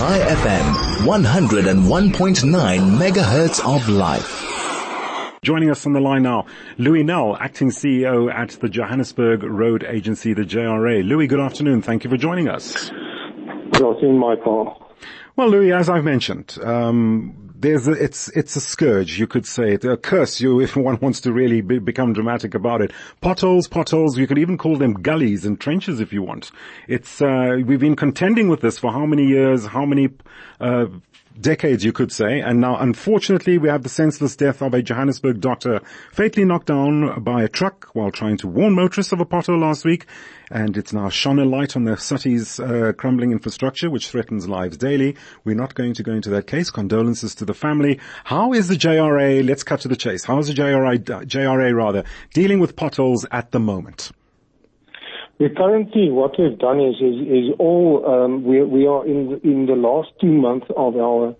Chai FM, 101.9 megahertz of life. Joining us on the line now, Louis Nel, acting CEO at the Johannesburg Road Agency, the JRA. Louis, good afternoon. Thank you for joining us. Good afternoon, Michael. Well, Louis, as I've mentioned, um, there's a, it's it's a scourge, you could say, it, a curse. You, if one wants to really be, become dramatic about it, potholes, potholes. You could even call them gullies and trenches if you want. It's uh, we've been contending with this for how many years? How many? Uh, decades, you could say. And now, unfortunately, we have the senseless death of a Johannesburg doctor fatally knocked down by a truck while trying to warn motorists of a pothole last week. And it's now shone a light on the city's uh, crumbling infrastructure, which threatens lives daily. We're not going to go into that case. Condolences to the family. How is the JRA, let's cut to the chase, how is the JRA, JRA rather, dealing with potholes at the moment? Currently, what we've done is all um, we we are in in the last two months of our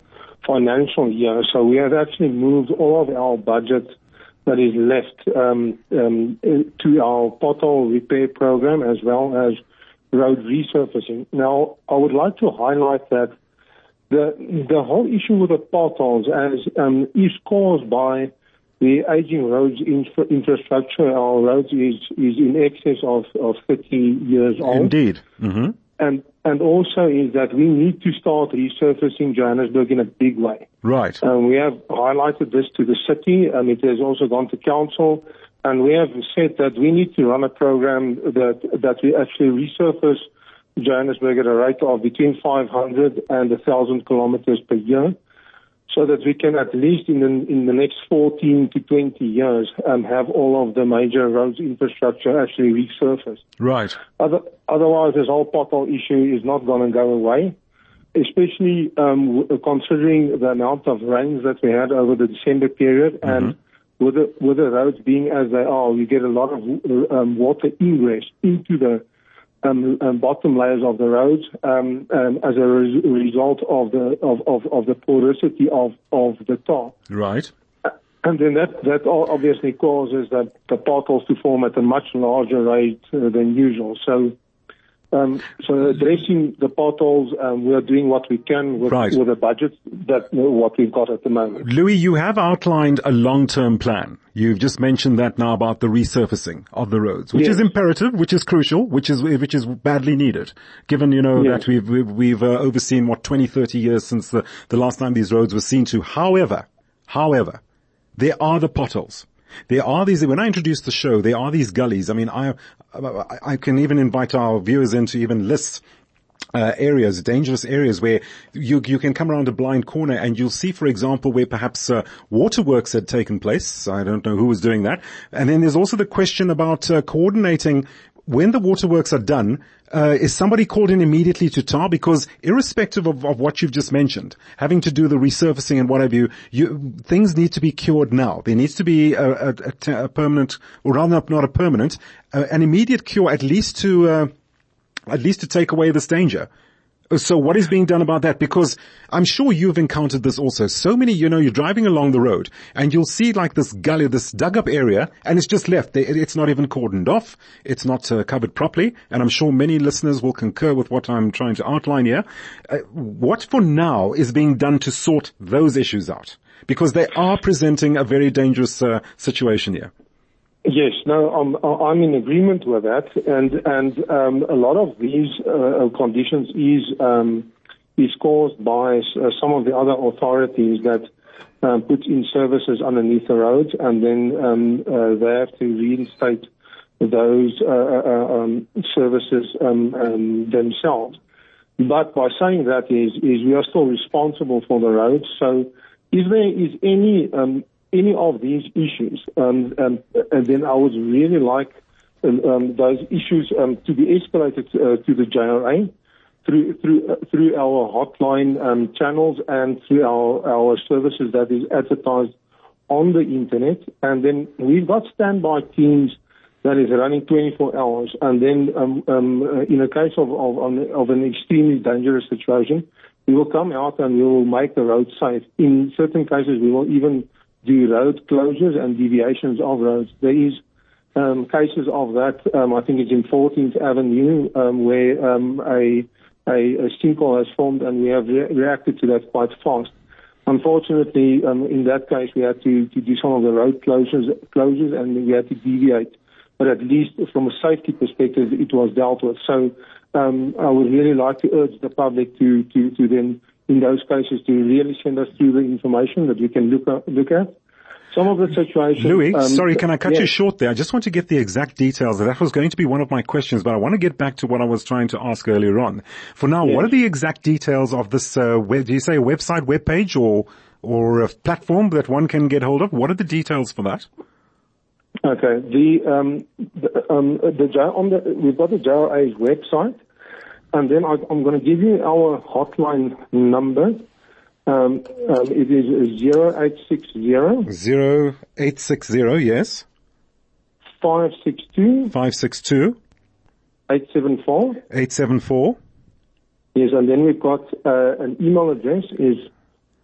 financial year, so we have actually moved all of our budget that is left um, um, to our pothole repair program as well as road resurfacing. Now, I would like to highlight that the the whole issue with the potholes is caused by the aging roads infra- infrastructure, our roads is, is in excess of, of 30 years old. Indeed. Mm-hmm. And, and also is that we need to start resurfacing Johannesburg in a big way. Right. Um, we have highlighted this to the city and it has also gone to council. And we have said that we need to run a program that, that we actually resurface Johannesburg at a rate of between 500 and 1,000 kilometers per year so that we can at least in the, in the next 14 to 20 years um, have all of the major roads infrastructure actually resurfaced. Right. Other, otherwise, this whole pothole issue is not going to go away, especially um, considering the amount of rains that we had over the December period mm-hmm. and with the, with the roads being as they are, we get a lot of um, water ingress into the um, um, bottom layers of the roads um, um, as a res- result of the of, of, of, the porosity of, of the tar. Right. Uh, and then that, that obviously causes that the potholes to form at a much larger rate uh, than usual. So um, so addressing the potholes, um, we are doing what we can with, right. with the budget that what we've got at the moment. Louis, you have outlined a long-term plan. You've just mentioned that now about the resurfacing of the roads, which yes. is imperative, which is crucial, which is which is badly needed, given you know yes. that we've we've, we've uh, overseen what 20, 30 years since the the last time these roads were seen to. However, however, there are the potholes. There are these, when I introduced the show, there are these gullies. I mean, I, I can even invite our viewers in to even list uh, areas, dangerous areas where you you can come around a blind corner and you'll see, for example, where perhaps uh, waterworks had taken place. I don't know who was doing that. And then there's also the question about uh, coordinating when the waterworks are done, uh, is somebody called in immediately to tar? Because irrespective of, of what you've just mentioned, having to do the resurfacing and what have you, you things need to be cured now. There needs to be a, permanent, or rather not a permanent, uh, an immediate cure at least to, uh, at least to take away this danger. So what is being done about that? Because I'm sure you've encountered this also. So many, you know, you're driving along the road and you'll see like this gully, this dug up area and it's just left. It's not even cordoned off. It's not uh, covered properly. And I'm sure many listeners will concur with what I'm trying to outline here. Uh, what for now is being done to sort those issues out? Because they are presenting a very dangerous uh, situation here. Yes, no, I'm, I'm in agreement with that, and and um, a lot of these uh, conditions is um, is caused by uh, some of the other authorities that um, put in services underneath the roads, and then um, uh, they have to reinstate those uh, uh, uh, um, services um, themselves. But by saying that is is we are still responsible for the roads. So if there is any any of these issues, um, um, and then I would really like um, um those issues um, to be escalated uh, to the JRA through through uh, through our hotline um, channels and through our our services that is advertised on the internet. And then we've got standby teams that is running 24 hours. And then uh, in a case of, of of an extremely dangerous situation, we will come out and we will make the road safe. In certain cases, we will even do road closures and deviations of roads. There is um, cases of that. Um, I think it's in 14th Avenue um, where um, a a, a sinkhole has formed, and we have re- reacted to that quite fast. Unfortunately, um, in that case, we had to, to do some of the road closures, closures, and we had to deviate. But at least from a safety perspective, it was dealt with. So um, I would really like to urge the public to, to, to then, in those cases, to really send us through the information that we can look at, look at some of the situations. Louis, um, sorry, can I cut yes. you short there? I just want to get the exact details. That was going to be one of my questions, but I want to get back to what I was trying to ask earlier on. For now, yes. what are the exact details of this? Uh, web, do you say a website, web page, or or a platform that one can get hold of? What are the details for that? Okay, the um, the, um, the on the we've got the JRA's website, and then I, I'm going to give you our hotline number. Um, um, it is 0860. 0860, yes. 562. 562. 874. 874. Yes, and then we've got uh, an email address is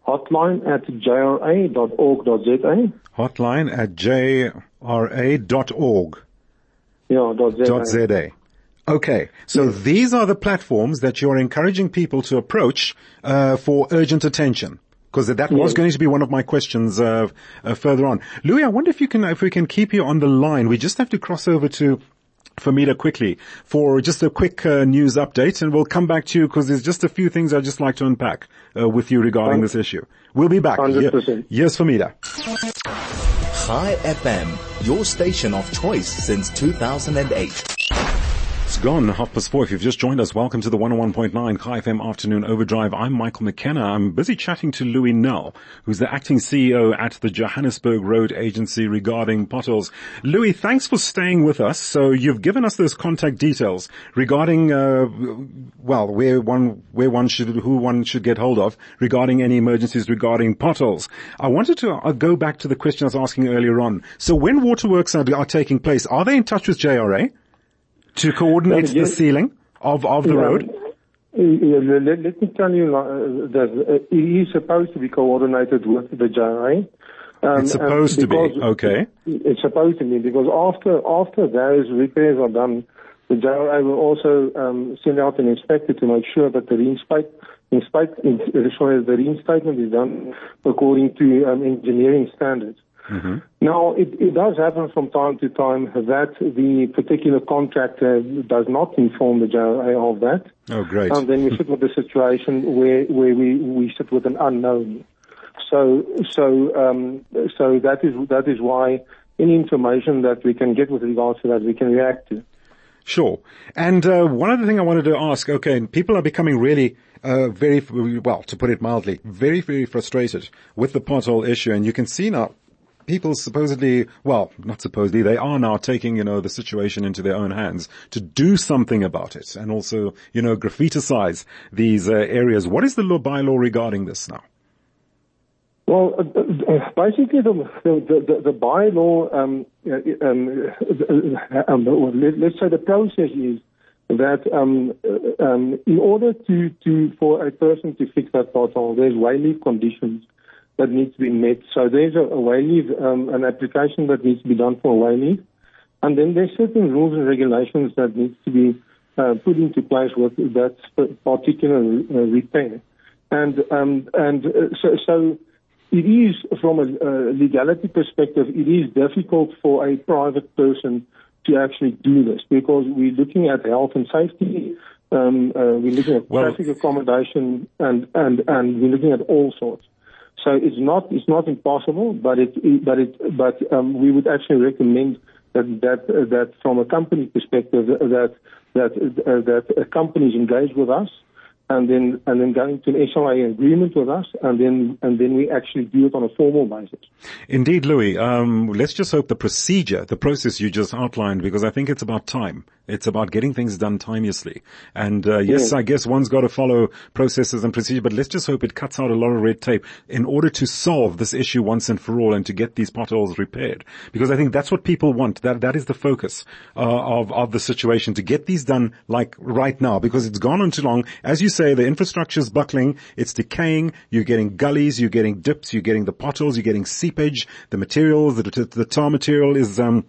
hotline at jra.org.za. Hotline at jra.org. Yeah, dot .za. .za. Okay, so yes. these are the platforms that you're encouraging people to approach uh, for urgent attention. Because that was yes. going to be one of my questions uh, uh, further on. Louis, I wonder if you can, if we can keep you on the line. We just have to cross over to Famida quickly for just a quick uh, news update, and we'll come back to you because there's just a few things I'd just like to unpack uh, with you regarding this issue. We'll be back. 100%. Yes, Famida. Chai FM, your station of choice since 2008. It's gone half past four. If you've just joined us, welcome to the 101.9 Chai FM Afternoon Overdrive. I'm Michael McKenna. I'm busy chatting to Louis Nel, who's the acting CEO at the Johannesburg Road Agency regarding potholes. Louis, thanks for staying with us. So you've given us those contact details regarding, uh, well, where one, where one should, who one should get hold of regarding any emergencies regarding potholes. I wanted to uh, go back to the question I was asking earlier on. So when waterworks are, are taking place, are they in touch with JRA? To coordinate the sealing of, of the yeah, road? Yeah, let, let, me tell you uh, that uh, it is supposed to be coordinated with the JRA. Um, it's supposed to be, okay. It's supposed to be because after after those repairs are done, the JRA will also um, send out an inspector to make sure that the reinspect, inspect, sorry, the reinstatement is done according to um, engineering standards. Mm-hmm. Now, it, it does happen from time to time that the particular contractor does not inform the JRA of that. Oh, great. And then we sit with a situation where, where we, we sit with an unknown. So, so, um, so that is, that is why any information that we can get with regards to that we can react to. Sure. And uh, one other thing I wanted to ask, okay, people are becoming really uh, very, well, to put it mildly, very, very frustrated with the pothole issue. And you can see now people supposedly, well, not supposedly, they are now taking, you know, the situation into their own hands to do something about it and also, you know, graffiticize these uh, areas. What is the law bylaw regarding this now? Well, uh, uh basically, the the the, the bylaw, um, uh, um, um, let's say the process is that um, um, in order to, to for a person to fix that pothole, there's wayleave conditions that needs to be met. So there's a, a wayleave, um, an application that needs to be done for a wayleave. And then there's certain rules and regulations that needs to be uh, put into place with that particular uh, repair. And, um, and uh, so, so it is, from a, a legality perspective, it is difficult for a private person to actually do this because we're looking at health and safety, um, uh, we're looking at well, traffic accommodation, and, and, and we're looking at all sorts. So it's not it's not impossible, but it but it but um, we would actually recommend that that uh, that from a company perspective that that uh, that companies engage with us and then and then going to an SLA agreement with us, and then and then we actually do it on a formal basis. Indeed, Louis. Um, let's just hope the procedure, the process you just outlined, because I think it's about time. It's about getting things done timeously. And uh, yes, I guess one's got to follow processes and procedure, but let's just hope it cuts out a lot of red tape in order to solve this issue once and for all and to get these potholes repaired. Because I think that's what people want. That that is the focus uh, of of the situation to get these done like right now because it's gone on too long. As you say, the infrastructure is buckling, it's decaying. You're getting gullies, you're getting dips, you're getting the potholes, you're getting seepage. The materials, the, the tar material is um,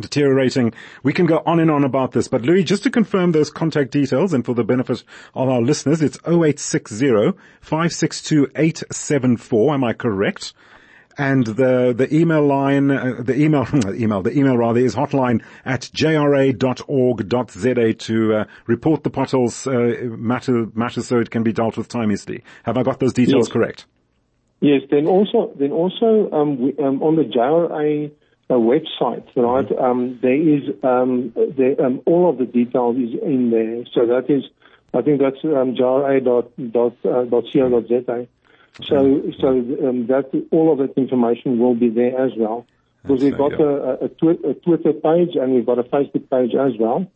deteriorating. We can go on and on about this, but Louis, just to confirm those contact details and for the benefit of our listeners, it's 0860 562 874. Am I correct? And the, the email line, uh, the email, email, the email rather is hotline at jra.org.za to uh, report the potholes uh, matter, matter so it can be dealt with timeously. Have I got those details Yes. correct? Yes. Then also, then also um, we, um, on the JRA uh, website, right? Um, there is um, there, um, all of the details is in there. So that is, I think that's um, jra.co.za. So so um, that all of that information will be there as well. Because we've got a, a, twi- a Twitter page and we've got a Facebook page as well.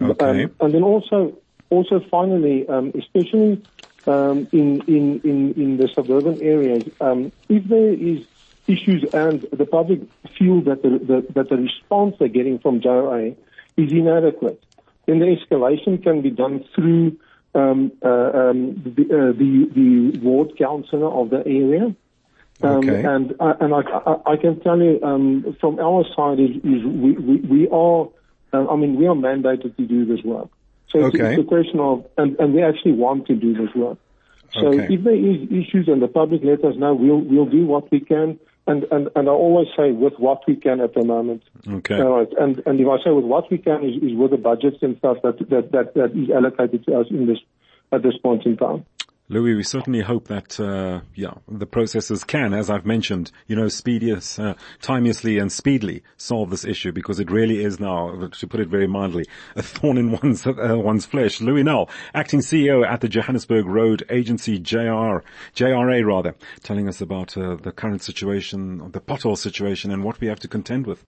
Okay. Um, and then also, also finally, um, especially um, in, in, in, in the suburban areas, um, if there is issues and the public feel that the, the, that the response they're getting from JRA is inadequate, then the escalation can be done through um, uh, um, the, uh, the, the ward councillor of the area. Um, Okay. And I and I, I, I can tell you um, from our side is, is we, we, we are uh, I mean we are mandated to do this work. So it's, Okay. it's a question of and, and we actually want to do this work. So Okay. if there is issues and the public let us know, we'll we'll do what we can. And, and, and I always say with what we can at the moment. Okay. All right. And, and if I say with what we can is, is with the budgets and stuff that, that, that, that is allocated to us in this, at this point in time. Louis, we certainly hope that, uh, yeah, the processes can, as I've mentioned, you know, speediest, uh, timeously and speedily solve this issue because it really is now, to put it very mildly, a thorn in one's, uh, one's flesh. Louis Nel, acting CEO at the Johannesburg Road Agency, JR, JRA rather, telling us about, uh, the current situation, the pothole situation and what we have to contend with.